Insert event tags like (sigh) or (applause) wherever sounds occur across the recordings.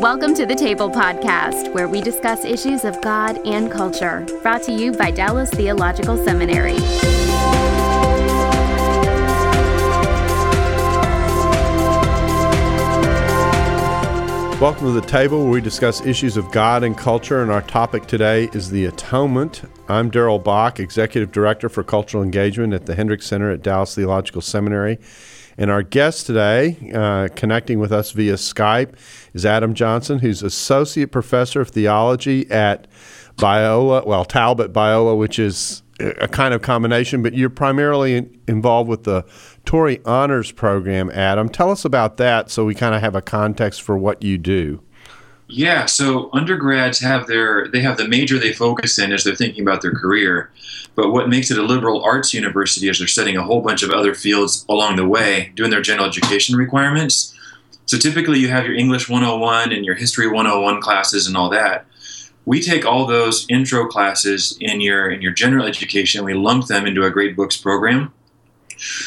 Welcome to the Table Podcast, where we discuss issues of God and culture. Brought to you by Dallas Theological Seminary. Welcome to the table where we discuss issues of God and culture, and our topic today is the atonement. I'm Darrell Bock, Executive Director for Cultural Engagement at the Hendricks Center at Dallas Theological Seminary. And our guest today, uh, connecting with us via Skype, is Adam Johnson, who's Associate Professor of Theology at Biola, well, Talbot Biola, which is a kind of combination, but you're primarily in, involved with the Torrey Honors Program, Adam. Tell us about that so we kind of have a context for what you do. Yeah, so undergrads have their they have the major they focus in as they're thinking about their career. But what makes it a liberal arts university is they're studying a whole bunch of other fields along the way, doing their general education requirements. So typically you have your English 101 and your History 101 classes and all that. We take all those intro classes in your in your general education, we lump them into a great books program.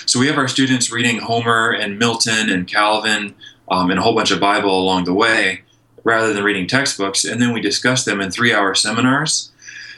So we have our students reading Homer and Milton and Calvin um, and a whole bunch of Bible along the way rather than reading textbooks. And then we discuss them in three hour seminars.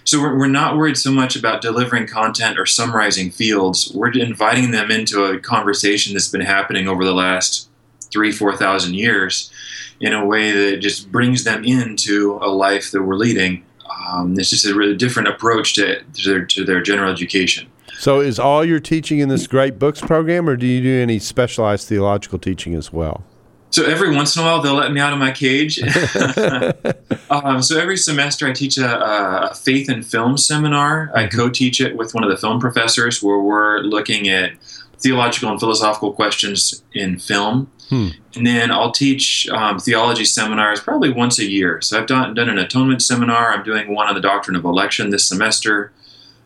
So we're, we're not worried so much about delivering content or summarizing fields. We're inviting them into a conversation that's been happening over the last three, 4,000 years in a way that just brings them into a life that we're leading. Um, it's just a really different approach to, to, their, to their general education. So, is all your teaching in this Great Books program, or do you do any specialized theological teaching as well? So every once in a while, they'll let me out of my cage. (laughs) um, so every semester, I teach a, a, faith and film seminar. I mm-hmm. co-teach it with one of the film professors, where we're looking at theological and philosophical questions in film. Hmm. And then I'll teach um, theology seminars probably once a year. So I've done, done an atonement seminar. I'm doing one on the doctrine of election this semester.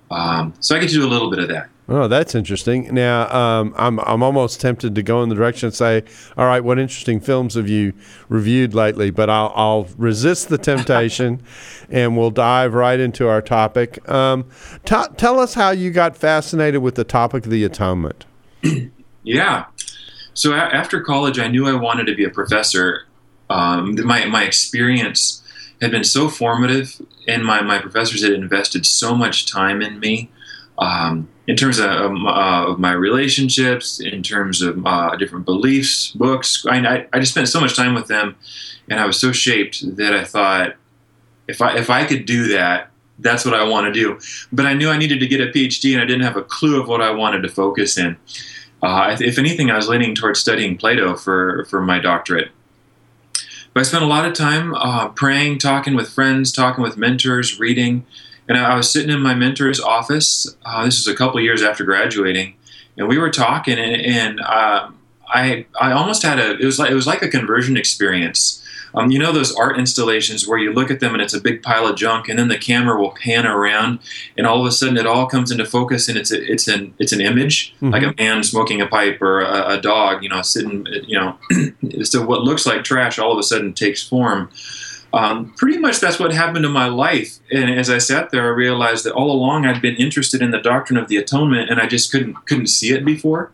Um, so I get to do a little bit of that. Oh, that's interesting. Now, um, I'm I'm almost tempted to go in the direction and say, "All right, what interesting films have you reviewed lately?" But I'll I'll resist the temptation, (laughs) and we'll dive right into our topic. Um, t- tell us how you got fascinated with the topic of the atonement. (clears throat) yeah. So a- after college, I knew I wanted to be a professor. Um, my my experience had been so formative, and my my professors had invested so much time in me. Um, in terms of, uh, of, my relationships, in terms of uh, different beliefs, books. I, I, just spent so much time with them, and I was so shaped that I thought, if I if I could do that, that's what I want to do. But I knew I needed to get a PhD, and I didn't have a clue of what I wanted to focus in. Uh, if anything, I was leaning towards studying Plato for for my doctorate. But I spent a lot of time uh, praying, talking with friends, talking with mentors, reading. And I was sitting in my mentor's office. Uh, this was a couple years after graduating, and we were talking, and, and uh, I I almost had a it was like it was like a conversion experience. Um, you know those art installations where you look at them and it's a big pile of junk, and then the camera will pan around, and all of a sudden it all comes into focus, and it's a, it's an it's an image mm-hmm. like a man smoking a pipe or a, a dog, you know, sitting, you know. (clears throat) so what looks like trash all of a sudden takes form. Um, pretty much that's what happened in my life. And as I sat there, I realized that all along I'd been interested in the doctrine of the atonement, and I just couldn't couldn't see it before.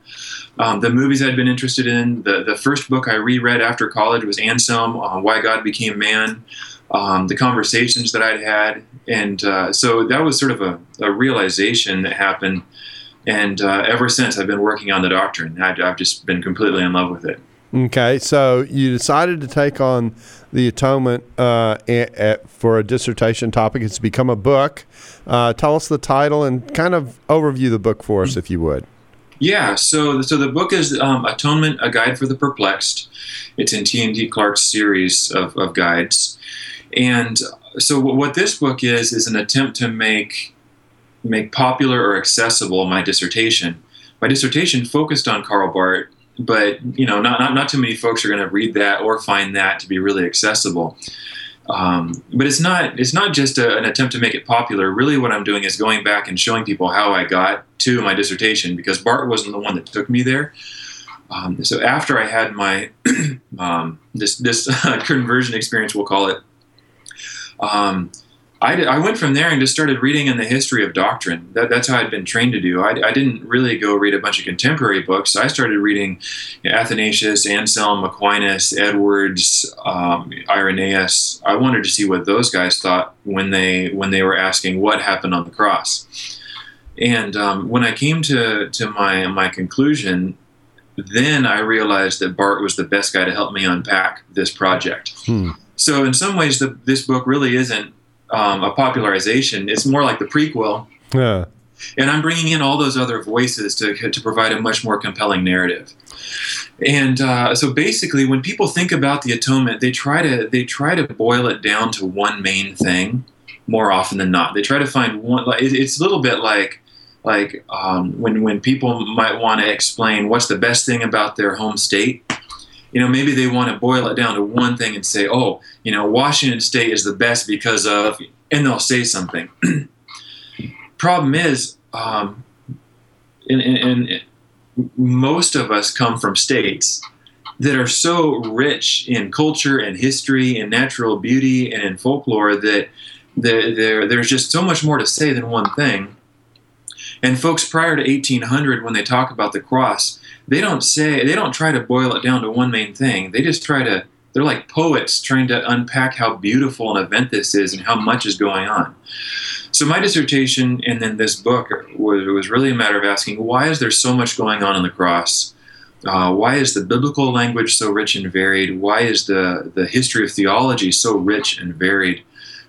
Um, the movies I'd been interested in, the the first book I reread after college was Anselm, uh, Why God Became Man. Um, the conversations that I'd had, and uh, so that was sort of a, a realization that happened. And uh, ever since, I've been working on the doctrine. I, I've just been completely in love with it. Okay, so you decided to take on the atonement uh, a, a, for a dissertation topic. It's become a book. Uh, tell us the title and kind of overview the book for us, if you would. Yeah, so so the book is um, Atonement: A Guide for the Perplexed. It's in T Clark's series of, of guides, and so what this book is is an attempt to make make popular or accessible my dissertation. My dissertation focused on Karl Barth but you know, not not, not too many folks are going to read that or find that to be really accessible. Um, but it's not it's not just a, an attempt to make it popular. Really, what I'm doing is going back and showing people how I got to my dissertation because Barth wasn't the one that took me there. Um, so after I had my (clears throat) um, this this (laughs) conversion experience, we'll call it. I, did, I went from there and just started reading in the history of doctrine. That, that's how I'd been trained to do. I, I, didn't really go read a bunch of contemporary books. I started reading Athanasius, Anselm, Aquinas, Edwards, um, Irenaeus. I wanted to see what those guys thought when they when they were asking what happened on the cross. And um, when I came to to my my conclusion, then I realized that Barth was the best guy to help me unpack this project. Hmm. So in some ways, the, this book really isn't um, a popularization. It's more like the prequel. Yeah. And I'm bringing in all those other voices to, to provide a much more compelling narrative. And uh, so basically, when people think about the atonement, they try to they try to boil it down to one main thing more often than not. They try to find one. Like it's a little bit like like um, when when people might want to explain what's the best thing about their home state you know, maybe they want to boil it down to one thing and say, oh, you know, Washington State is the best because of, and they'll say something. (clears throat) Problem is, um, and, and, and most of us come from states that are so rich in culture and history and natural beauty and in folklore that there, there, there's just so much more to say than one thing. And folks prior to 1800, when they talk about the cross, they don't say they don't try to boil it down to one main thing. They just try to they're like poets trying to unpack how beautiful an event this is and how much is going on. So my dissertation and then this book was, was really a matter of asking why is there so much going on on the cross? Uh, why is the biblical language so rich and varied? Why is the, the history of theology so rich and varied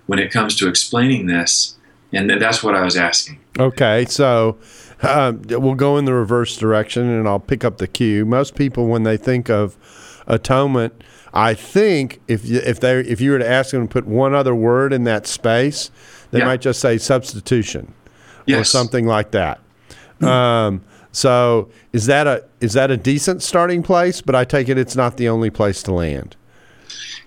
when it comes to explaining this? And that's what I was asking. Okay, so uh, we'll go in the reverse direction, and I'll pick up the cue. Most people, when they think of atonement, I think if you, if they if you were to ask them to put one other word in that space, they yeah. might just say substitution yes. or something like that. Mm-hmm. Um, so is that a is that a decent starting place? But I take it it's not the only place to land.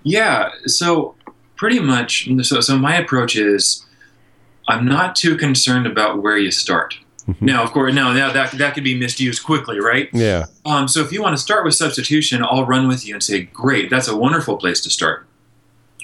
Yeah. So pretty much. So so my approach is, I'm not too concerned about where you start. Mm-hmm. Now, of course, now, now that that could be misused quickly, right? Yeah. Um, so if you want to start with substitution, I'll run with you and say, great, that's a wonderful place to start.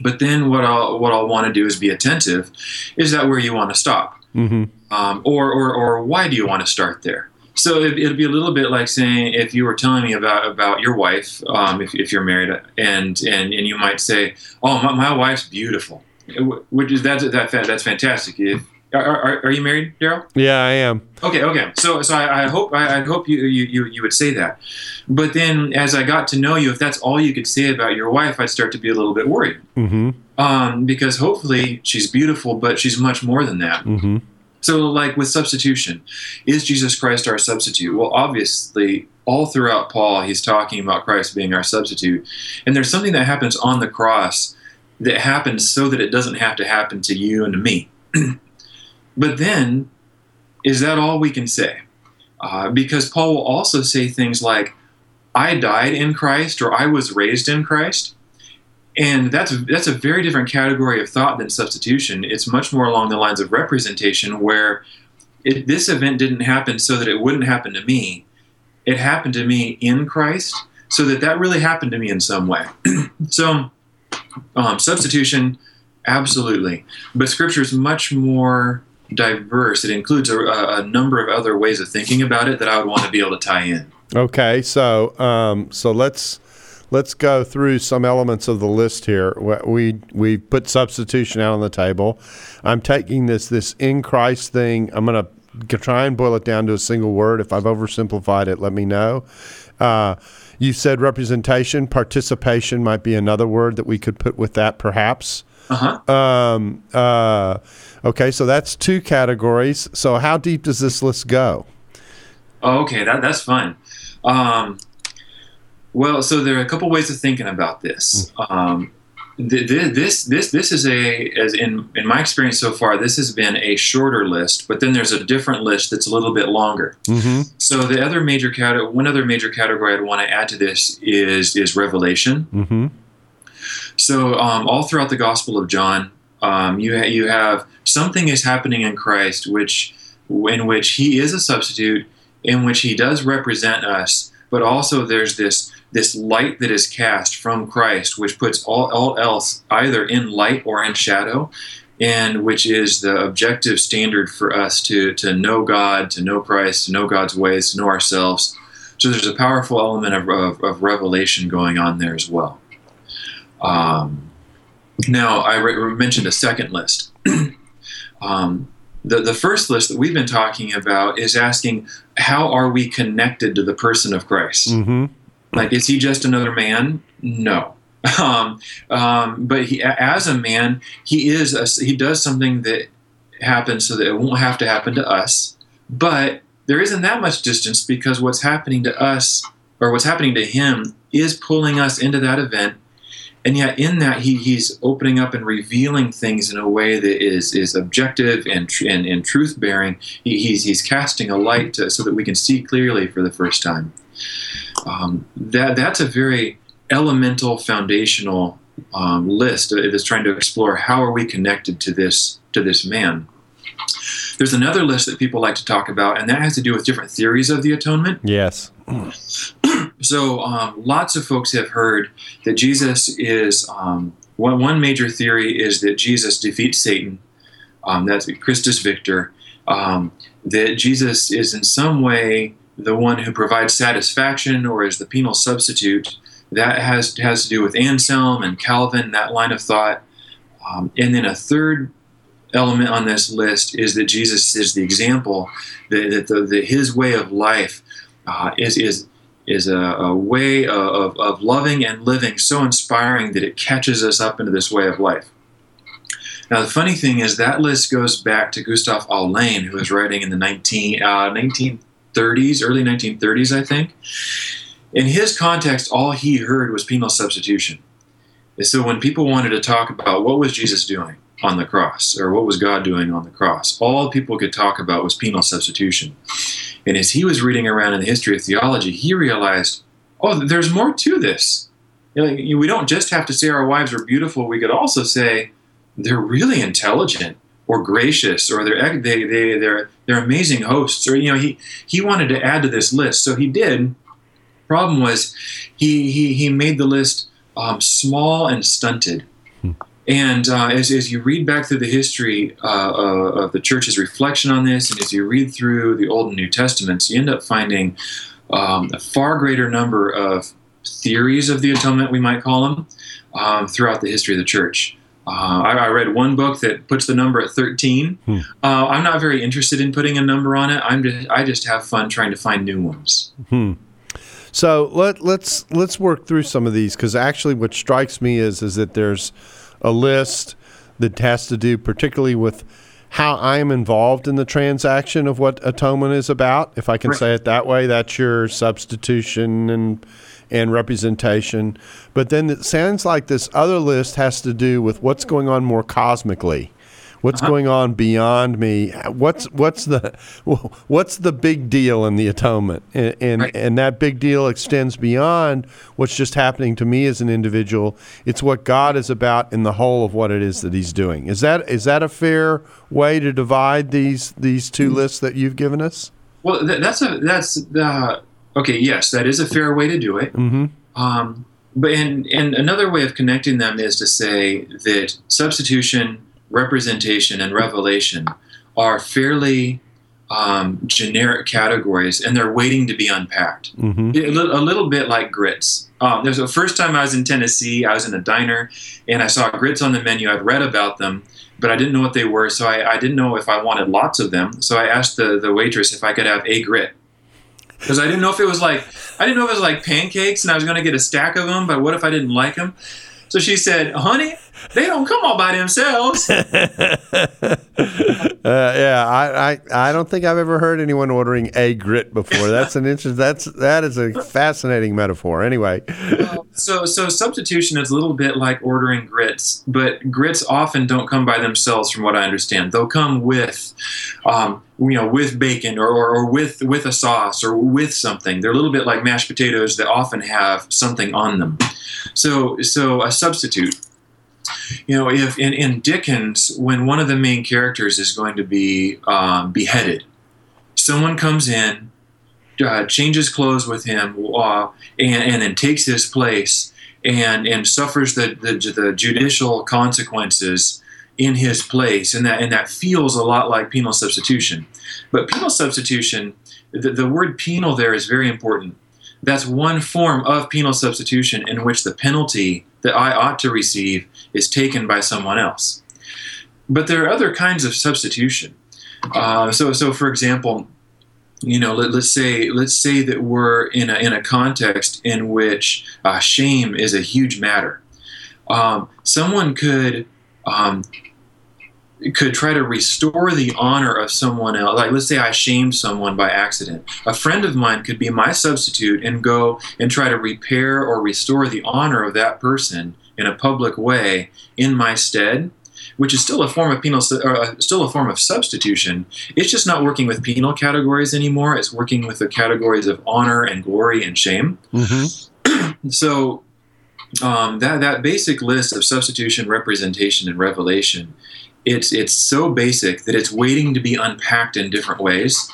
But then what I'll what I'll want to do is be attentive. Is that where you want to stop? Mm-hmm. Um, or, or or why do you want to start there? So it, would be a little bit like saying if you were telling me about about your wife, um, if, if you're married, and and and you might say, oh, my, my wife's beautiful. Which is that's that that's fantastic. If are, are, are you married, Darrell? Yeah, I am. Okay, okay. So, so I, I hope I, I, hope you, you you you would say that. But then, as I got to know you, if that's all you could say about your wife, I'd start to be a little bit worried. Mm-hmm. Um, because hopefully she's beautiful, but she's much more than that. Mm-hmm. So, like with substitution, is Jesus Christ our substitute? Well, obviously, all throughout Paul, he's talking about Christ being our substitute, and there's something that happens on the cross that happens so that it doesn't have to happen to you and to me. (clears throat) But then, is that all we can say? Uh, because Paul will also say things like, I died in Christ or I was raised in Christ. And that's that's a very different category of thought than substitution. It's much more along the lines of representation, where it, this event didn't happen so that it wouldn't happen to me. It happened to me in Christ, so that that really happened to me in some way. (clears throat) so, um, substitution, absolutely, but Scripture is much more diverse. It includes a, a, number of other ways of thinking about it that I would want to be able to tie in. Okay, so um, so let's let's go through some elements of the list here. We we put substitution out on the table. I'm taking this this in Christ thing. I'm going to try and boil it down to a single word. If I've oversimplified it, let me know. Uh, you said representation, participation might be another word that we could put with that, perhaps. Uh-huh. Um, uh, okay, so that's two categories. So how deep does this list go? Oh, okay, that, that's fun. Um, well, so there are a couple ways of thinking about this. Hmm. Um, this this this is a as in in my experience so far this has been a shorter list but then there's a different list that's a little bit longer mm-hmm. so the other major category one other major category i'd want to add to this is is revelation mm-hmm. So um, all throughout the Gospel of John, um, you ha- you have something is happening in Christ, which in which He is a substitute, in which He does represent us, but also there's this this light that is cast from Christ, which puts all, all else either in light or in shadow, and which is the objective standard for us to, to know God, to know Christ, to know God's ways, to know ourselves. So there's a powerful element of, of, of revelation going on there as well. Um, now, I re- mentioned a second list. (clears throat) um, the, the first list that we've been talking about is asking, how are we connected to the person of Christ? Mm-hmm. Like, is he just another man? No. (laughs) Um, um, but he, as a man, he is a, he does something that happens so that it won't have to happen to us. But there isn't that much distance because what's happening to us or what's happening to him is pulling us into that event. And yet, in that, he, he's opening up and revealing things in a way that is, is objective and, and, and truth bearing. He, he's, he's casting a light to, so that we can see clearly for the first time. Um, that, that's a very elemental foundational um, list that's trying to explore how are we connected to this to this man there's another list that people like to talk about and that has to do with different theories of the atonement. Yes. (clears throat) So um, lots of folks have heard that jesus is um, one, one major theory is that jesus defeats satan. Um, that's christus victor. Um, that jesus is in some way the one who provides satisfaction or is the penal substitute. That has has to do with Anselm and Calvin, that line of thought. Um, and then a third element on this list is that Jesus is the example, that, that the, his way of life uh, is is is a, a way of, of loving and living so inspiring that it catches us up into this way of life. Now, the funny thing is that list goes back to Gustav Aulén, who was writing in the 19, uh, 1930s, early 1930s, I think in his context, all he heard was penal substitution. And so when people wanted to talk about what was Jesus doing on the cross or what was God doing on the cross, all people could talk about was penal substitution. And as he was reading around in the history of theology, he realized, oh, there's more to this. We don't just have to say our wives are beautiful. We could also say they're really intelligent or gracious or they're they, they, they're they're amazing hosts or you know he he wanted to add to this list so he did problem was he he, he made the list um, small and stunted. And uh, as, as you read back through the history uh, of the church's reflection on this, and as you read through the Old and New Testaments, you end up finding um, a far greater number of theories of the atonement, we might call them, um, throughout the history of the church. Uh, I, I, read one book that puts the number at 13. Hmm. Uh, I'm not very interested in putting a number on it. I'm just, I just have fun trying to find new ones. Hmm. So let let's let's work through some of these because actually, what strikes me is is that there's a list that has to do particularly with how I am involved in the transaction of what atonement is about. If I can right. say it that way, that's your substitution and and representation. But then it sounds like this other list has to do with what's going on more cosmically What's uh-huh. going on beyond me? What's what's the what's the big deal in the atonement? And and, right. and, that big deal extends beyond what's just happening to me as an individual. It's what God is about in the whole of what it is that He's doing. Is that is that a fair way to divide these these 2 mm-hmm. lists that you've given us? Well, that's a that's uh, okay. Yes, that is a fair way to do it. Mm-hmm. Um, but and and another way of connecting them is to say that substitution representation and revelation are fairly um, generic categories and they're waiting to be unpacked. Mm-hmm. A, little, a, little, bit like grits. Um, there's the first time I was in Tennessee, I was in a diner and I saw grits on the menu. I'd read about them, but I didn't know what they were, so I, I didn't know if I wanted lots of them. So I asked the, the waitress if I could have a grit. Because I didn't know if it was like I didn't know if it was like pancakes and I was going to get a stack of them, but what if I didn't like them? So she said, "Honey, they don't come all by themselves. (laughs) uh, yeah, I, I, I don't think I've ever heard anyone ordering a grit before. That's an interest. That's that is a fascinating metaphor. Anyway, (laughs) so so substitution is a little bit like ordering grits, but grits often don't come by themselves, from what I understand. They'll come with, um, you know, with bacon or, or, or with with a sauce or with something. They're a little bit like mashed potatoes that often have something on them. So so a substitute you know, if in, in Dickens, when one of the main characters is going to be um, beheaded, someone comes in, uh, changes clothes with him, uh, and, and then takes his place and, and suffers the, the, the judicial consequences in his place, and that and that feels a lot like penal substitution. But penal substitution, the, the word penal there is very important. That's one form of penal substitution in which the penalty that I ought to receive is taken by someone else. But there are other kinds of substitution. Uh, so, so for example, you know, let, us say let's say that we're in a in a context in which uh, shame is a huge matter. Um, someone could um, could try to restore the honor of someone else. Like, let's say I shamed someone by accident. A friend of mine could be my substitute and go and try to repair or restore the honor of that person in a public way in my stead, which is still a form of penal, or uh, still a form of substitution. It's just not working with penal categories anymore. It's working with the categories of honor and glory and shame. Mm-hmm. (clears throat) so um, that that basic list of substitution, representation, and revelation it's it's so basic that it's waiting to be unpacked in different ways.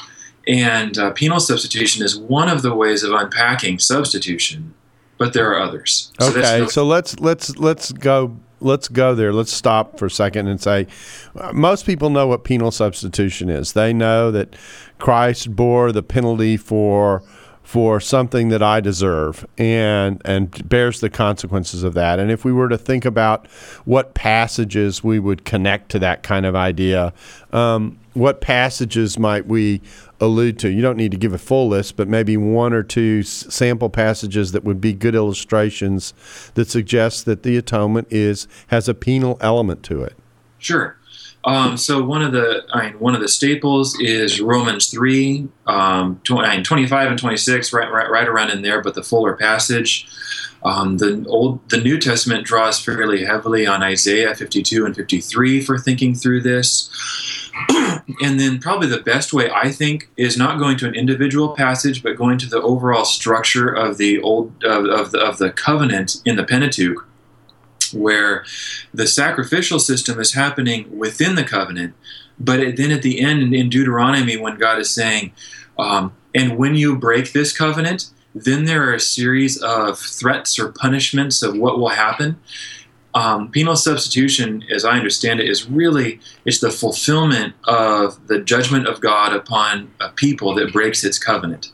And uh, penal substitution is one of the ways of unpacking substitution, but there are others. So okay, so let's let's let's go let's go there. Let's stop for a second and say most people know what penal substitution is. They know that Christ bore the penalty for for something that I deserve and and bears the consequences of that. And if we were to think about what passages we would connect to that kind of idea, um, what passages might we allude to? You don't need to give a full list, but maybe one or two sample passages that would be good illustrations that suggest that the atonement is has a penal element to it. Sure. Um, so one of the I mean, one of the staples is Romans three, um, 20, 25 and twenty six, right, right, right around in there. But the fuller passage, um, the old, the New Testament draws fairly heavily on Isaiah fifty two and fifty three for thinking through this. (clears throat) and then probably the best way I think is not going to an individual passage, but going to the overall structure of the old of, of the, of the covenant in the Pentateuch where the sacrificial system is happening within the covenant, but then at the end in Deuteronomy, when God is saying, um, and when you break this covenant, then there are a series of threats or punishments of what will happen. Um, penal substitution, as I understand it, is really it's the fulfillment of the judgment of God upon a people that breaks its covenant.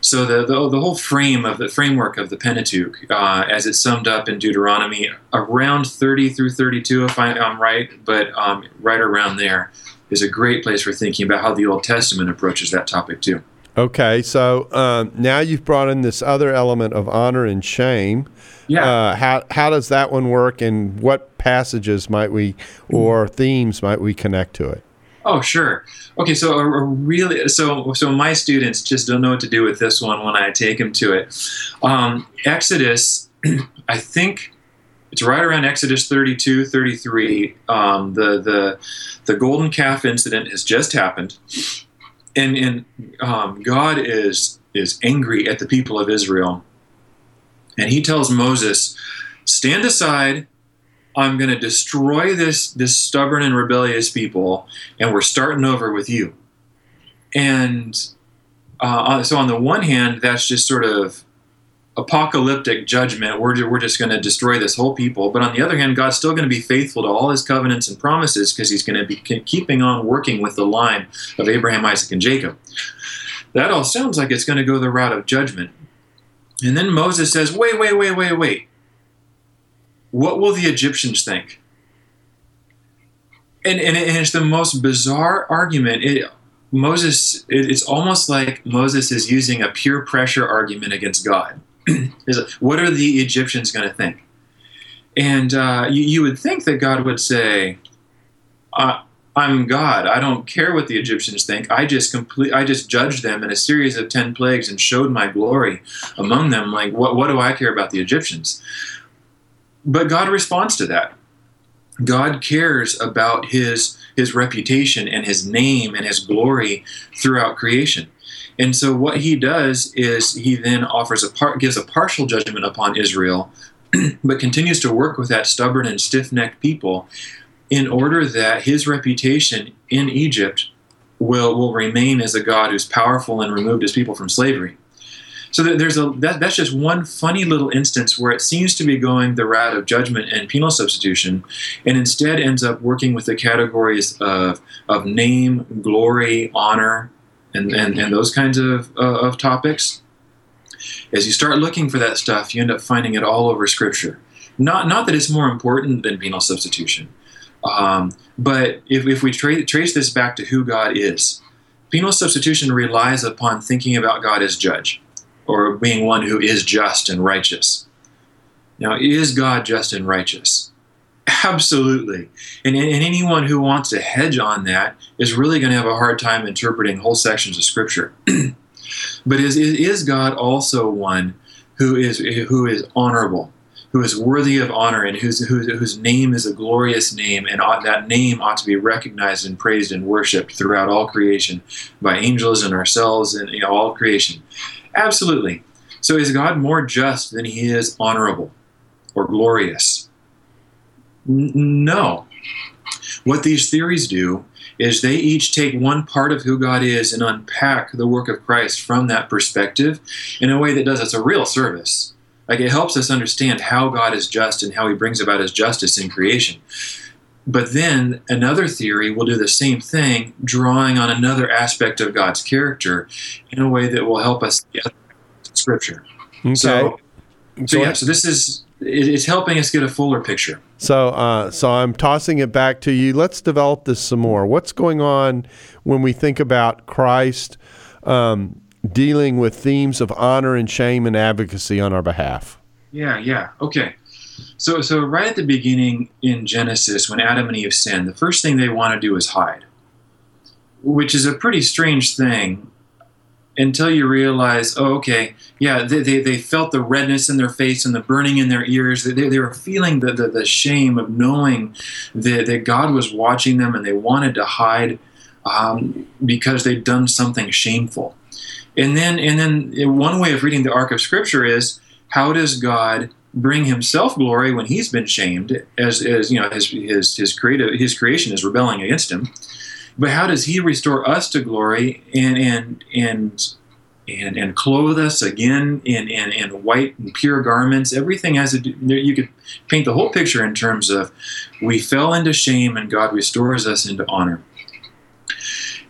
So the, the, the, whole frame of the framework of the Pentateuch, uh, as it's summed up in Deuteronomy, around 30 through 32, if I, am right, but um, right around there, is a great place for thinking about how the Old Testament approaches that topic too. Okay, so um, now you've brought in this other element of honor and shame. Yeah. Uh, how how does that one work, and what passages might we or themes might we connect to it? Oh, sure. Okay, so a, a really so so my students just don't know what to do with this one when I take them to it. Um, Exodus, (clears throat) I think it's right around Exodus 32, 33. Um, the the the golden calf incident has just happened, and and um, God is is angry at the people of Israel, and He tells Moses, "Stand aside I'm going to destroy this this stubborn and rebellious people, and we're starting over with you. And uh, so, on the one hand, that's just sort of apocalyptic judgment. We're, we're just going to destroy this whole people. But on the other hand, God's still going to be faithful to all his covenants and promises because he's going to be keeping on working with the line of Abraham, Isaac, and Jacob. That all sounds like it's going to go the route of judgment. And then Moses says, wait, wait, wait, wait, wait what will the Egyptians think? And, and, and it's the most bizarre argument. It, Moses, it, it's almost like Moses is using a peer pressure argument against God. (clears throat) what are the Egyptians going to think? And uh, you, you would think that God would say, I'm God. I don't care what the Egyptians think. I just complete. I just judged them in a series of ten plagues and showed my glory among them. Like, what? What do I care about the Egyptians? But God responds to that. God cares about His His reputation and His name and His glory throughout creation. And so, what He does is He then offers a part, gives a partial judgment upon Israel, (clears throat) but continues to work with that stubborn and stiff-necked people in order that his reputation in Egypt will, will remain as a God who's powerful and removed his people from slavery. So there's a that, that's just one funny little instance where it seems to be going the route of judgment and penal substitution, and instead ends up working with the categories of of name, glory, honor, and and, and those kinds of uh, of topics. As you start looking for that stuff, you end up finding it all over Scripture. Not not that it's more important than penal substitution, um, but if, if we tra- trace this back to who God is, penal substitution relies upon thinking about God as judge or being one who is just and righteous. Now, is God just and righteous? Absolutely. And, and anyone who wants to hedge on that is really going to have a hard time interpreting whole sections of Scripture. (clears throat) but is, is God also one who is, who is honorable? who is worthy of honor and whose, whose, whose name is a glorious name, and ought, that name ought to be recognized and praised and worshiped throughout all creation by angels and ourselves and you know, all creation. Absolutely. So is God more just than he is honorable or glorious? N- no. What these theories do is they each take one part of who God is and unpack the work of Christ from that perspective in a way that does us a real service. Like it helps us understand how God is just and how he brings about his justice in creation. But then another theory will do the same thing, drawing on another aspect of God's character in a way that will help us get scripture. Okay. So, so yeah, so this is it's helping us get a fuller picture. So, uh, so I'm tossing it back to you. Let's develop this some more. What's going on when we think about Christ um, dealing with themes of honor and shame and advocacy on our behalf? Yeah, yeah. Okay. So, so right at the beginning in Genesis, when Adam and Eve sinned, the first thing they want to do is hide, which is a pretty strange thing until you realize, oh, okay, yeah, they, they, they, felt the redness in their face and the burning in their ears. They, they were feeling the, the, the shame of knowing that, that God was watching them and they wanted to hide um, because they'd done something shameful. And then, and then one way of reading the arc of Scripture is how does God bring Himself glory when He's been shamed, as, as you know, his his his creative his creation is rebelling against Him. But how does He restore us to glory and and and and, and clothe us again in, in, in white and pure garments. Everything has a, you could paint the whole picture in terms of we fell into shame and God restores us into honor.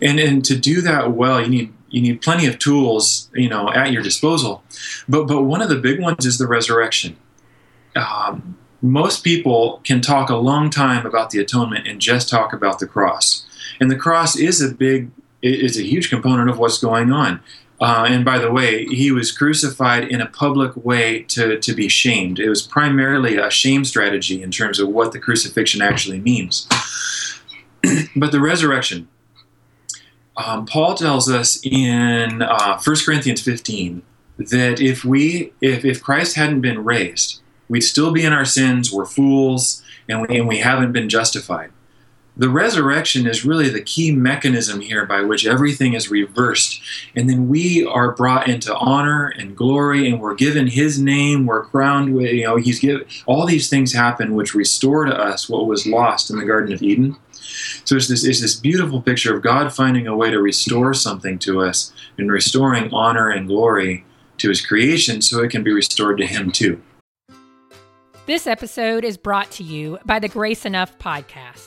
And, and to do that well, you need you need plenty of tools, you know, at your disposal. But but one of the big ones is the resurrection. Um, most people can talk a long time about the atonement and just talk about the cross. And the cross is a big, is a huge component of what's going on. Uh, and by the way, he was crucified in a public way to, to be shamed. It was primarily a shame strategy in terms of what the crucifixion actually means. (clears throat) but the resurrection, um, Paul tells us in uh, 1 Corinthians 15 that if we, if, if Christ hadn't been raised, we'd still be in our sins, we're fools, and we, and we haven't been justified. The resurrection is really the key mechanism here by which everything is reversed. And then we are brought into honor and glory, and we're given His name. We're crowned with, you know, He's given all these things happen which restore to us what was lost in the Garden of Eden. So it's this, it's this beautiful picture of God finding a way to restore something to us and restoring honor and glory to his creation so it can be restored to him too. This episode is brought to you by the Grace Enough podcast.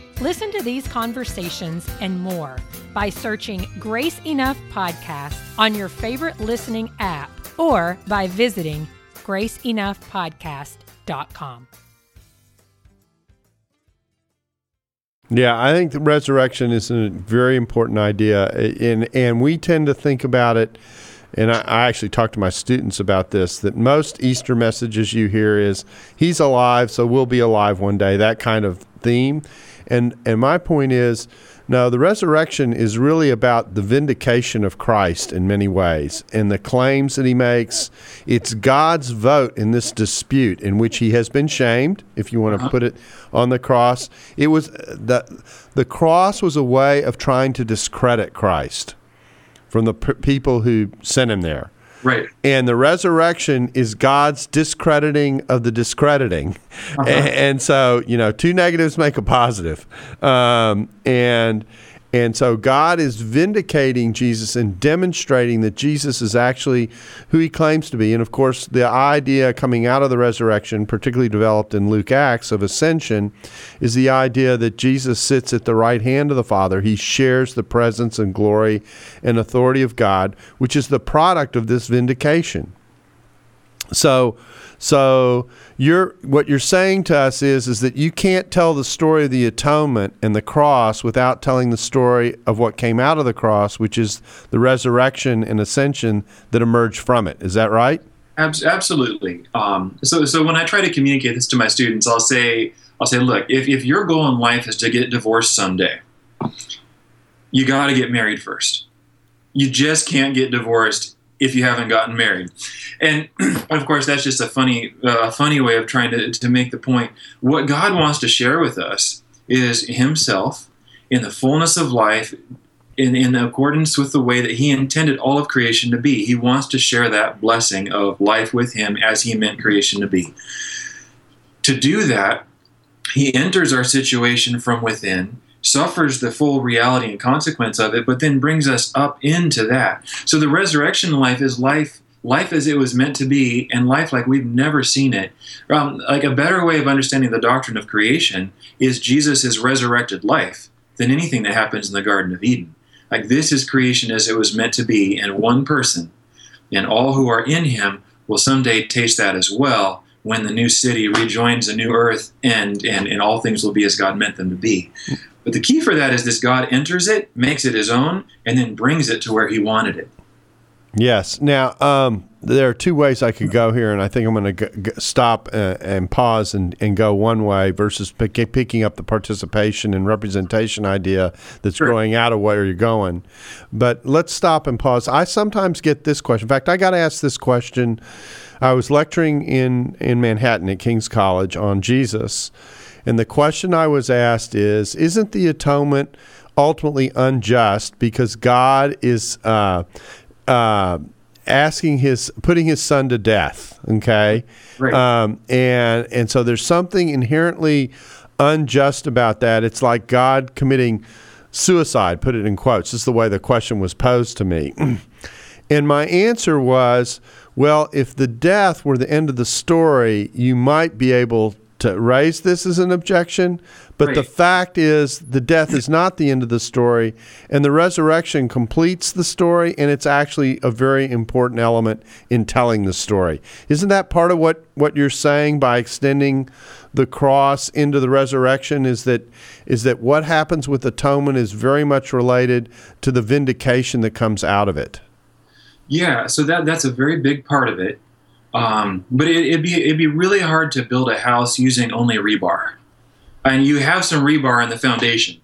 Listen to these conversations and more by searching Grace Enough Podcast on your favorite listening app or by visiting graceenoughpodcast.com. Yeah, I think the resurrection is a very important idea, and and we tend to think about it. And I, I actually talked to my students about this. That most Easter messages you hear is "He's alive, so we'll be alive one day." That kind of theme, and and my point is no, the resurrection is really about the vindication of Christ in many ways and the claims that he makes. It's God's vote in this dispute in which he has been shamed, if you want to uh-huh. put it on the cross. It was the the cross was a way of trying to discredit Christ from the p- people who sent him there. Right. And the resurrection is God's discrediting of the discrediting. Uh-huh. And, (laughs) and, so, you know, two negatives make a positive. Um, and and so God is vindicating Jesus and demonstrating that Jesus is actually who he claims to be. And of course, the idea coming out of the resurrection, particularly developed in Luke Acts of ascension, is the idea that Jesus sits at the right hand of the Father. He shares the presence and glory and authority of God, which is the product of this vindication. So, so you're what you're saying to us is is that you can't tell the story of the atonement and the cross without telling the story of what came out of the cross, which is the resurrection and ascension that emerged from it. Is that right? Absolutely. Um, so, so when I try to communicate this to my students, I'll say, I'll say, look, if, if your goal in life is to get divorced someday, you got to get married first. You just can't get divorced if you haven't gotten married. And (clears throat) of course, that's just a funny, uh, funny way of trying to, to make the point. What God wants to share with us is Himself in the fullness of life, in, in accordance with the way that He intended all of creation to be. He wants to share that blessing of life with Him as He meant creation to be. To do that, He enters our situation from within suffers the full reality and consequence of it, but then brings us up into that. So the resurrection life is life life as it was meant to be and life like we've never seen it. Um, like a better way of understanding the doctrine of creation is jesus' resurrected life than anything that happens in the garden of eden. Like this is creation as it was meant to be in one person and all who are in him will someday taste that as well when the new city rejoins the new earth and, and, and all things will be as god meant them to be but the key for that is this God enters it, makes it his own, and then brings it to where he wanted it. Yes. Now, um, there are two ways I could go here, and I think I'm going to g- stop uh, and pause and, and go one way versus pick, picking up the participation and representation idea that's sure. growing out of where you're going. But let's stop and pause. I sometimes get this question. In fact, I got asked this question. I was lecturing in, in Manhattan at King's College on Jesus and the question I was asked is Isn't the atonement ultimately unjust because God is uh, uh, asking his, putting his son to death? Okay. Right. Um, and, and so there's something inherently unjust about that. It's like God committing suicide, put it in quotes. This is the way the question was posed to me. (clears throat) and my answer was, well, if the death were the end of the story, you might be able to raise this as an objection, but right. the fact is the death is not the end of the story, and the resurrection completes the story, and it's actually a very important element in telling the story. Isn't that part of what, what you're saying by extending the cross into the resurrection? Is that is that what happens with atonement is very much related to the vindication that comes out of it? Yeah, so that that's a very big part of it. Um, but it, would be it'd be really hard to build a house using only rebar, and you have some rebar in the foundation,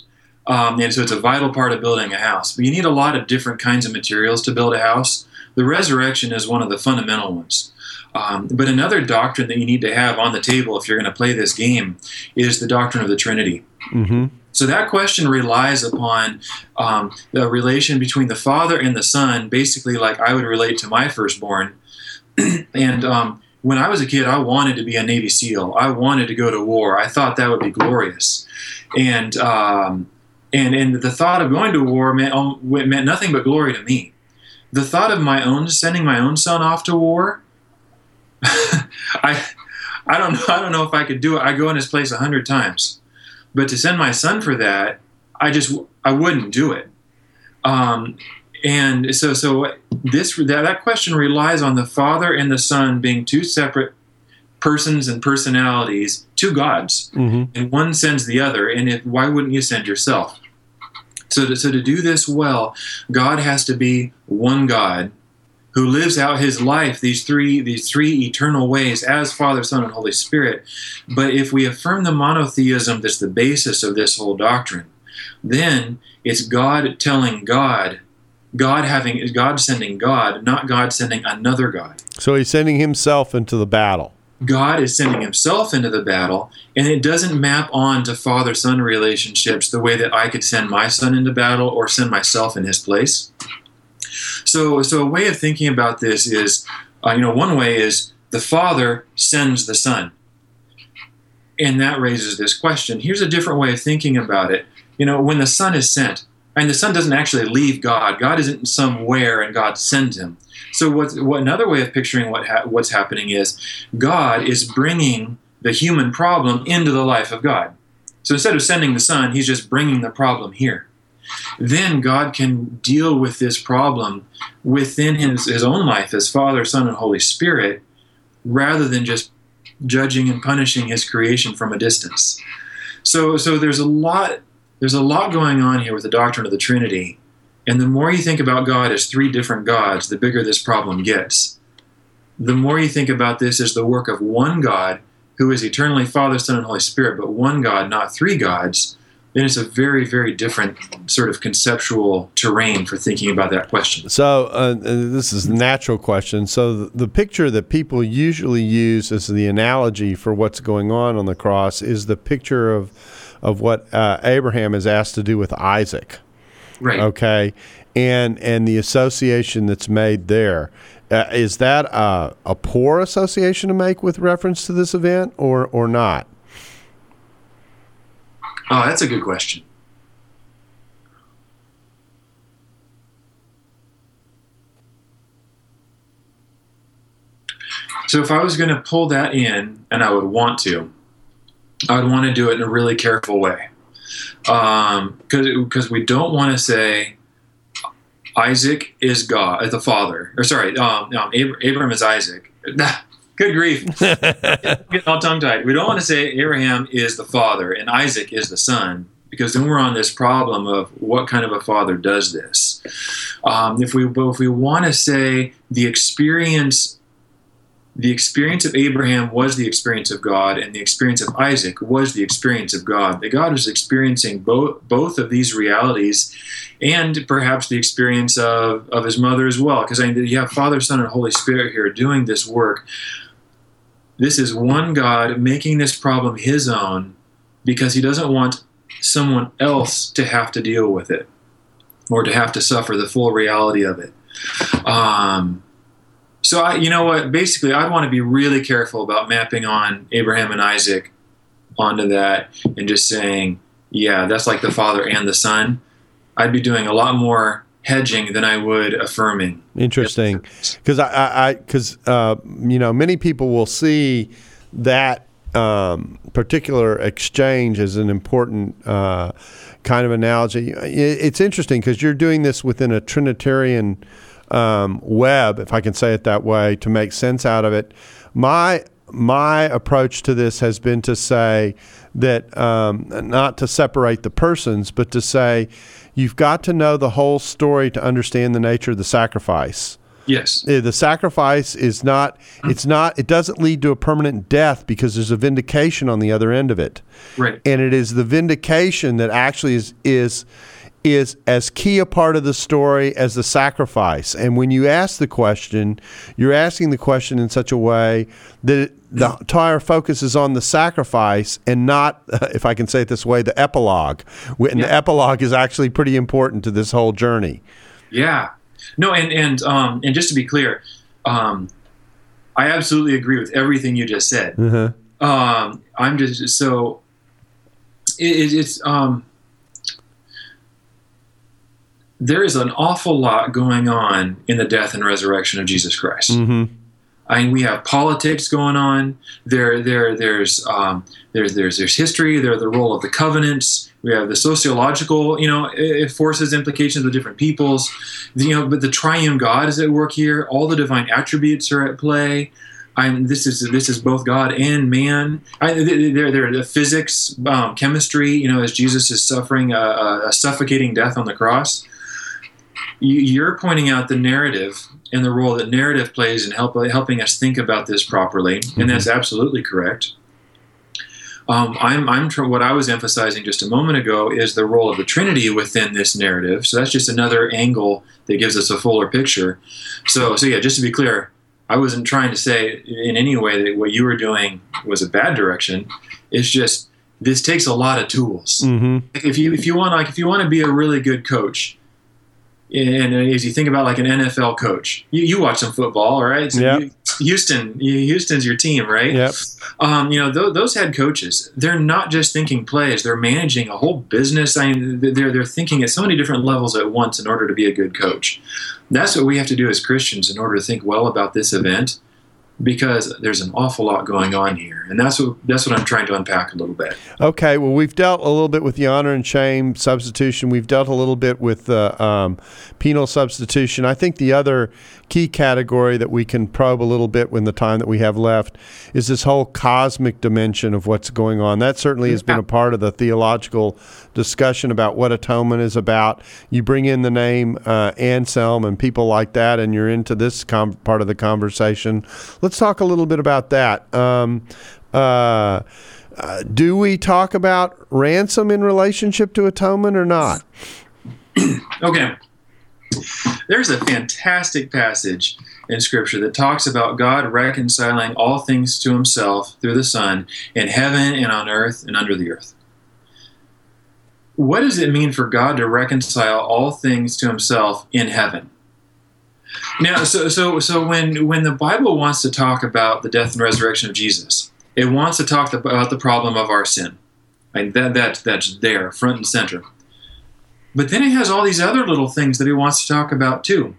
um, and so it's a vital part of building a house. But you need a lot of different kinds of materials to build a house. The resurrection is one of the fundamental ones. Um, but another doctrine that you need to have on the table if you're going to play this game is the doctrine of the Trinity. Mm-hmm. So that question relies upon um, the relation between the Father and the Son, basically like I would relate to my firstborn (clears throat) and um, when I was a kid, I wanted to be a Navy SEAL. I wanted to go to war. I thought that would be glorious. And um, and and the thought of going to war meant, um, meant nothing but glory to me. The thought of my own sending my own son off to war, (laughs) I I don't know. I don't know if I could do it. I go in his place a hundred times, but to send my son for that, I just I wouldn't do it. Um, and so, so this that, that question relies on the Father and the Son being two separate persons and personalities, two gods, hmm and one sends the other. And if, why wouldn't you send yourself? So, to, so to do this well, God has to be one God who lives out His life these three these three eternal ways as Father, Son, and Holy Spirit. But if we affirm the monotheism that's the basis of this whole doctrine, then it's God telling God, God having God sending God, not God sending another God. So he's sending himself into the battle. God is sending himself into the battle, and it doesn't map on to father son relationships the way that I could send my son into battle or send myself in his place. So, so a way of thinking about this is, uh, you know, one way is the father sends the son, and that raises this question. Here's a different way of thinking about it. You know, when the son is sent, and the son doesn't actually leave God. God isn't somewhere, and God sends him. So, what, what another way of picturing what ha- what's happening is God is bringing the human problem into the life of God. So instead of sending the Son, He's just bringing the problem here. Then God can deal with this problem within His, his own life as Father, Son, and Holy Spirit, rather than just judging and punishing His creation from a distance. So, so there's a lot there's a lot going on here with the doctrine of the Trinity. And the more you think about God as three different gods, the bigger this problem gets. The more you think about this as the work of one God who is eternally Father, Son, and Holy Spirit, but one God, not three gods, then it's a very, very different sort of conceptual terrain for thinking about that question. So uh, uh, this is a natural question. So the, the picture that people usually use as the analogy for what's going on on the cross is the picture of of what uh, Abraham is asked to do with Isaac. Right. Okay, and and the association that's made there. Uh, is that a, a poor association to make with reference to this event, or or not? Oh, that's a good question. So if I was going to pull that in, and I would want to, I would want to do it in a really careful way, because um, because we don't want to say Isaac is God, uh, the father, or sorry, um, um, Ab- Abraham is Isaac. (laughs) Good grief, (laughs) getting all tongue tied. We don't want to say Abraham is the father and Isaac is the son, because then we're on this problem of what kind of a father does this. Um, if we but if we want to say the experience the experience of Abraham was the experience of God, and the experience of Isaac was the experience of God. That God was experiencing both both of these realities, and perhaps the experience of, of his mother as well. Because I mean, you have Father, Son, and Holy Spirit here doing this work. This is one God making this problem his own because he doesn't want someone else to have to deal with it or to have to suffer the full reality of it. Um, so I, you know what? Basically, I'd want to be really careful about mapping on Abraham and Isaac onto that and just saying, yeah, that's like the father and the son. I'd be doing a lot more hedging than I would affirming. Interesting, because I, because uh, you know, many people will see that um, particular exchange as an important uh, kind of analogy. It's interesting because you're doing this within a Trinitarian um, web, if I can say it that way, to make sense out of it. My my approach to this has been to say that um, not to separate the persons, but to say you've got to know the whole story to understand the nature of the sacrifice. Yes. The sacrifice is not, it's not, it doesn't lead to a permanent death because there's a vindication on the other end of it. Right. And it is the vindication that actually is, is, is as key a part of the story as the sacrifice. And when you ask the question, you're asking the question in such a way that the entire focus is on the sacrifice and not, (laughs) if I can say it this way, the epilogue. And Yeah. the epilogue is actually pretty important to this whole journey. Yeah. No, and and um, and just to be clear, um, I absolutely agree with everything you just said. Uh-huh. Um, I'm just so it, it, it's um, there is an awful lot going on in the death and resurrection of Jesus Christ. hmm I mean, we have politics going on. There, there, there's, um, there's, there's, there's history. There's the role of the covenants. We have the sociological, you know, it forces implications of different peoples. You know, but the triune God is at work here. All the divine attributes are at play. I'm, this is this is both God and man. I, there, there, the physics, um, chemistry. You know, as Jesus is suffering a, a suffocating death on the cross, you're pointing out the narrative and the role that narrative plays in help, helping us think about this properly, mm-hmm. and that's absolutely correct. Um, I'm, I'm tr- what I was emphasizing just a moment ago is the role of the Trinity within this narrative. So that's just another angle that gives us a fuller picture. So, so yeah, just to be clear, I wasn't trying to say in any way that what you were doing was a bad direction. It's just this takes a lot of tools. Mm-hmm. If you if you want like if you want to be a really good coach, and as you think about like an NFL coach, you, you watch some football, right? So yep. you, Houston, Houston's your team, right? Yep. Um, you know, th- those head coaches, they're not just thinking plays; they're managing a whole business. I mean, they're they're thinking at so many different levels at once in order to be a good coach. That's what we have to do as Christians in order to think well about this event because there's an awful lot going on here, and that's what that's what I'm trying to unpack a little bit. Okay, well, we've dealt a little bit with the honor and shame substitution. We've dealt a little bit with the um, penal substitution. I think the other key category that we can probe a little bit in the time that we have left is this whole cosmic dimension of what's going on. That certainly has been a part of the theological discussion about what atonement is about. You bring in the name uh, Anselm and people like that, and you're into this com- part of the conversation. Let's talk a little bit about that. Um, uh, uh, do we talk about ransom in relationship to atonement or not? okay. There's a fantastic passage in Scripture that talks about God reconciling all things to Himself through the Son in heaven and on earth and under the earth. What does it mean for God to reconcile all things to Himself in heaven? Now, so so so when when the Bible wants to talk about the death and resurrection of Jesus, it wants to talk about the problem of our sin. Like that that that's there, front and center. But then it has all these other little things that he wants to talk about too.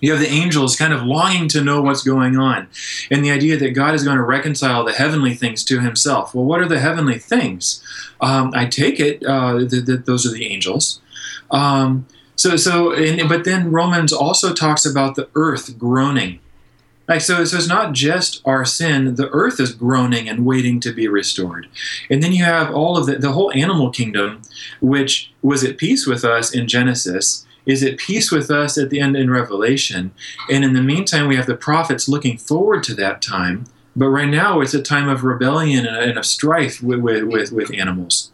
You have the angels kind of longing to know what's going on, and the idea that God is going to reconcile the heavenly things to himself. Well, what are the heavenly things? Um, I take it uh, that, that, those are the angels. Um, so, so, and, but then Romans also talks about the earth groaning like so, so it's not just our sin. The earth is groaning and waiting to be restored. And then you have all of the, the whole animal kingdom, which was at peace with us in Genesis, is at peace with us at the end in Revelation. And in the meantime, we have the prophets looking forward to that time. But right now, it's a time of rebellion and of strife with, with, with animals.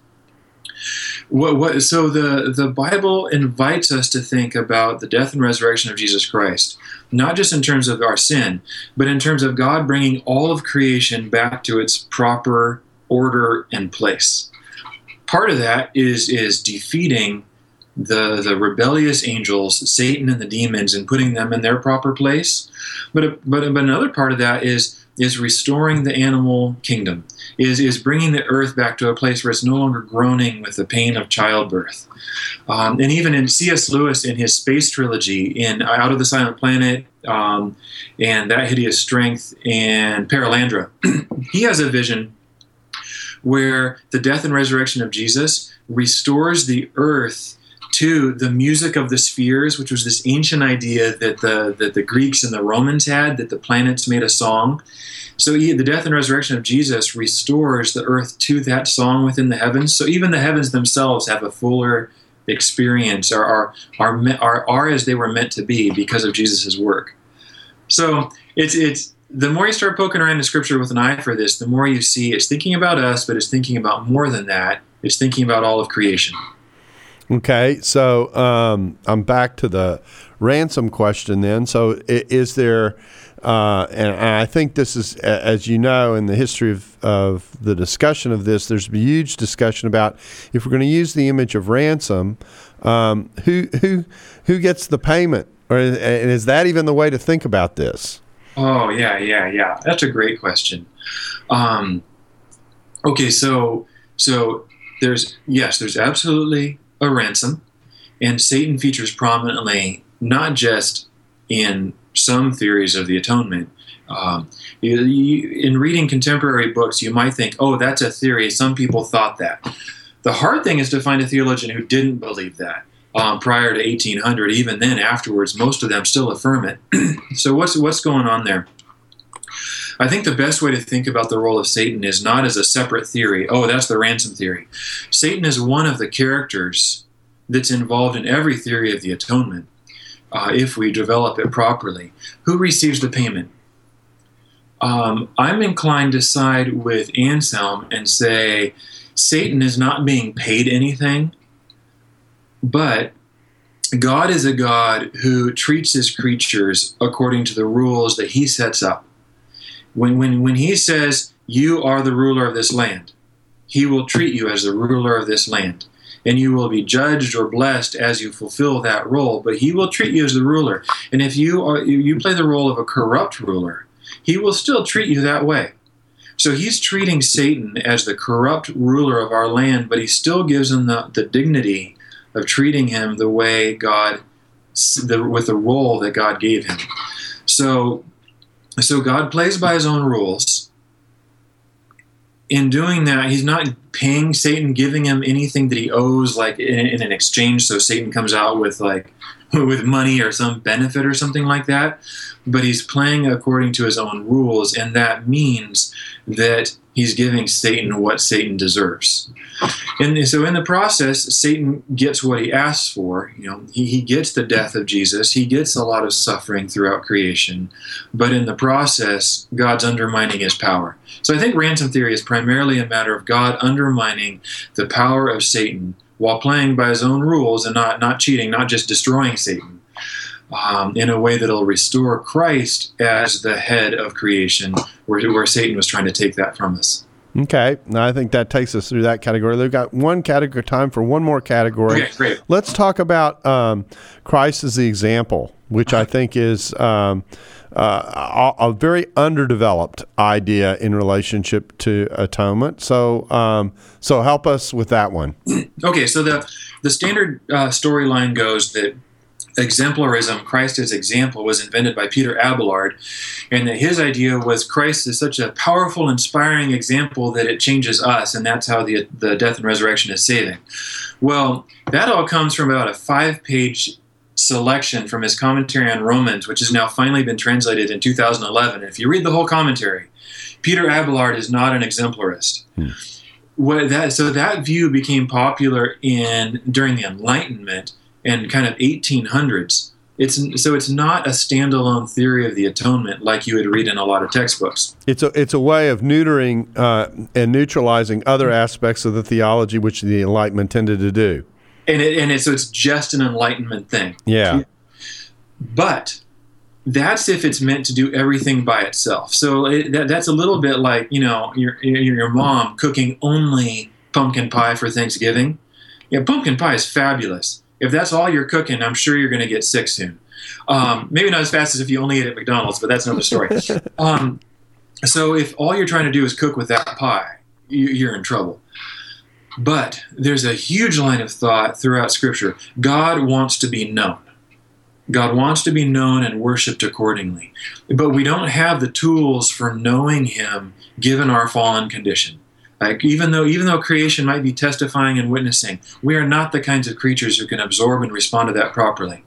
What, what, so the, the Bible invites us to think about the death and resurrection of Jesus Christ, not just in terms of our sin, but in terms of God bringing all of creation back to its proper order and place. Part of that is is defeating the the rebellious angels, Satan and the demons, and putting them in their proper place. But but but another part of that is is restoring the animal kingdom, is, is bringing the earth back to a place where it's no longer groaning with the pain of childbirth. Um, and even in C.S. Lewis, in his space trilogy, in Out of the Silent Planet, um, and That Hideous Strength, and Perelandra, (clears throat) he has a vision where the death and resurrection of Jesus restores the earth to the music of the spheres, which was this ancient idea that the that the Greeks and the Romans had that the planets made a song. So he, the death and resurrection of Jesus restores the earth to that song within the heavens. So even the heavens themselves have a fuller experience, or are are are, are as they were meant to be because of Jesus' work. So it's it's the more you start poking around in scripture with an eye for this, the more you see it's thinking about us, but it's thinking about more than that. It's thinking about all of creation. Okay, so um, I'm back to the ransom question then. So, is there, uh, and I think this is, as you know, in the history of, of the discussion of this, there's a huge discussion about if we're going to use the image of ransom, um, who who who gets the payment, or and is that even the way to think about this? Oh yeah, yeah, yeah. That's a great question. Um, okay, so so there's yes, there's absolutely a ransom, and Satan features prominently not just in some theories of the atonement, Um, in reading contemporary books, you might think, oh, that's a theory. Some people thought that. The hard thing is to find a theologian who didn't believe that um, prior to 1800. Even then, afterwards, most of them still affirm it. (clears throat) so, what's, what's going on there? I think the best way to think about the role of Satan is not as a separate theory. Oh, that's the ransom theory. Satan is one of the characters that's involved in every theory of the atonement uh, if we develop it properly. Who receives the payment? Um, I'm inclined to side with Anselm and say Satan is not being paid anything, but God is a God who treats his creatures according to the rules that he sets up. When, when, when he says, You are the ruler of this land, he will treat you as the ruler of this land and you will be judged or blessed as you fulfill that role. But he will treat you as the ruler. And if you are you play the role of a corrupt ruler, he will still treat you that way. So he's treating Satan as the corrupt ruler of our land, but he still gives him the, the dignity of treating him the way God, the, with the role that God gave him. So, so God plays by his own rules in doing that, he's not paying Satan, giving him anything that he owes, like in, in, an exchange. So Satan comes out with like with money or some benefit or something like that. But he's playing according to his own rules, and that means that he's giving Satan what Satan deserves. And so in the process, Satan gets what he asks for. You know, he, he gets the death of Jesus. He gets a lot of suffering throughout creation. But in the process, God's undermining his power. So I think ransom theory is primarily a matter of God undermining the power of Satan while playing by his own rules and not, not cheating, not just destroying Satan. Um, in a way that'll restore Christ as the head of creation, where, where Satan was trying to take that from us. Okay, now I think that takes us through that category. We've got one category time for one more category. Okay, great. Let's talk about um, Christ as the example, which I think is um, uh, a, a, very underdeveloped idea in relationship to atonement. So, um, so help us with that one. (clears throat) Okay, so the the standard uh, storyline goes that exemplarism, Christ as example, was invented by Peter Abelard, and that his idea was Christ is such a powerful, inspiring example that it changes us, and that's how the, the death and resurrection is saving. Well, that all comes from about a five page selection from his commentary on Romans, which has now finally been translated in 2011. If you read the whole commentary, Peter Abelard is not an exemplarist. Hmm. What that, so that view became popular in during the Enlightenment and kind of 1800s. It's so it's not a standalone theory of the atonement like you would read in a lot of textbooks. It's a it's a way of neutering uh, and neutralizing other aspects of the theology which the Enlightenment tended to do. And it, and it, so it's just an Enlightenment thing. Yeah. But that's if it's meant to do everything by itself. So it, that, that's a little bit like you know your your mom cooking only pumpkin pie for Thanksgiving. Yeah, pumpkin pie is fabulous if that's all you're cooking, I'm sure you're going to get sick soon. Um, maybe not as fast as if you only eat at McDonald's, but that's another story. (laughs) Um, so if all you're trying to do is cook with that pie, you're in trouble. But there's a huge line of thought throughout Scripture. God wants to be known. God wants to be known and worshiped accordingly. But we don't have the tools for knowing Him given our fallen condition. Like even though even though creation might be testifying and witnessing, we are not the kinds of creatures who can absorb and respond to that properly.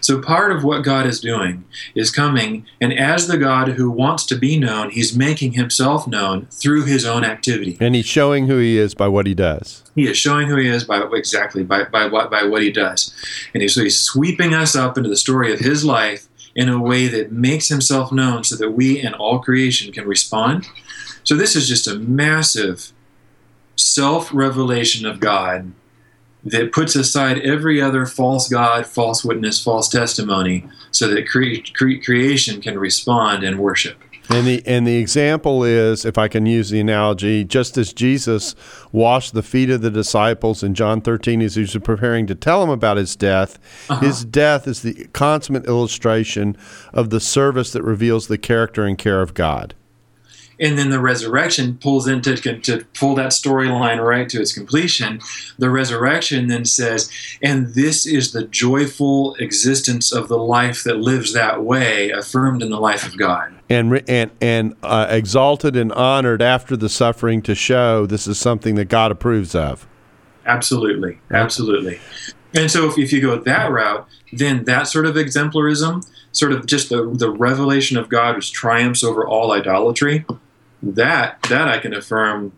So part of what God is doing is coming, and as the God who wants to be known, He's making Himself known through His own activity. And He's showing who He is by what He does. He is showing who He is by exactly by by what by what He does, and he, so He's sweeping us up into the story of His life in a way that makes Himself known, so that we and all creation can respond. So this is just a massive self revelation of God that puts aside every other false God, false witness, false testimony, so that cre- cre- creation can respond and worship. And the and the example is, if I can use the analogy, just as Jesus washed the feet of the disciples in John 13 as he was preparing to tell them about his death, uh-huh. his death is the consummate illustration of the service that reveals the character and care of God. And then the resurrection pulls into to pull that storyline right to its completion. The resurrection then says and this is the joyful existence of the life that lives that way affirmed in the life of god. And and and uh, exalted and honored after the suffering to show this is something that god approves of. Absolutely. Absolutely. And so if, if you go that route then that sort of exemplarism sort of just the, the revelation of god which triumphs over all idolatry that that I can affirm.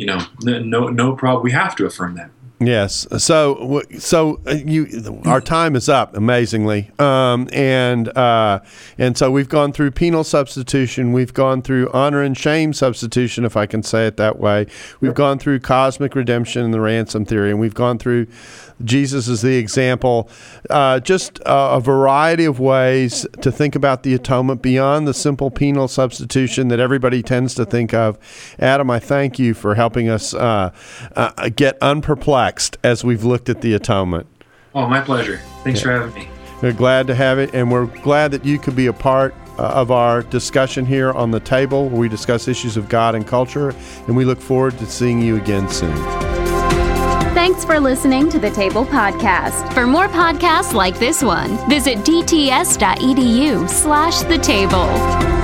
You know, no no problem. We have to affirm that. Yes. So, so uh, you, our time is up amazingly, um, and uh, and so we've gone through penal substitution, we've gone through honor and shame substitution, if I can say it that way. We've gone through cosmic redemption and the ransom theory, and we've gone through Jesus is the example. Uh, just a variety of ways to think about the atonement beyond the simple penal substitution that everybody tends to think of. Adam, I thank you for helping us uh, uh get unperplexed as we've looked at the atonement. Oh, my pleasure. Thanks yeah. for having me. We're glad to have it, and we're glad that you could be a part uh, of our discussion here on the table where we discuss issues of God and culture, and we look forward to seeing you again soon. Thanks for listening to the Table Podcast. For more podcasts like this one, visit dts.edu slash the table.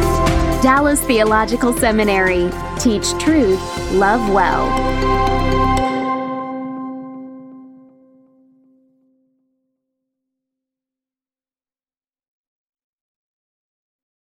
Dallas Theological Seminary. Teach truth, love well.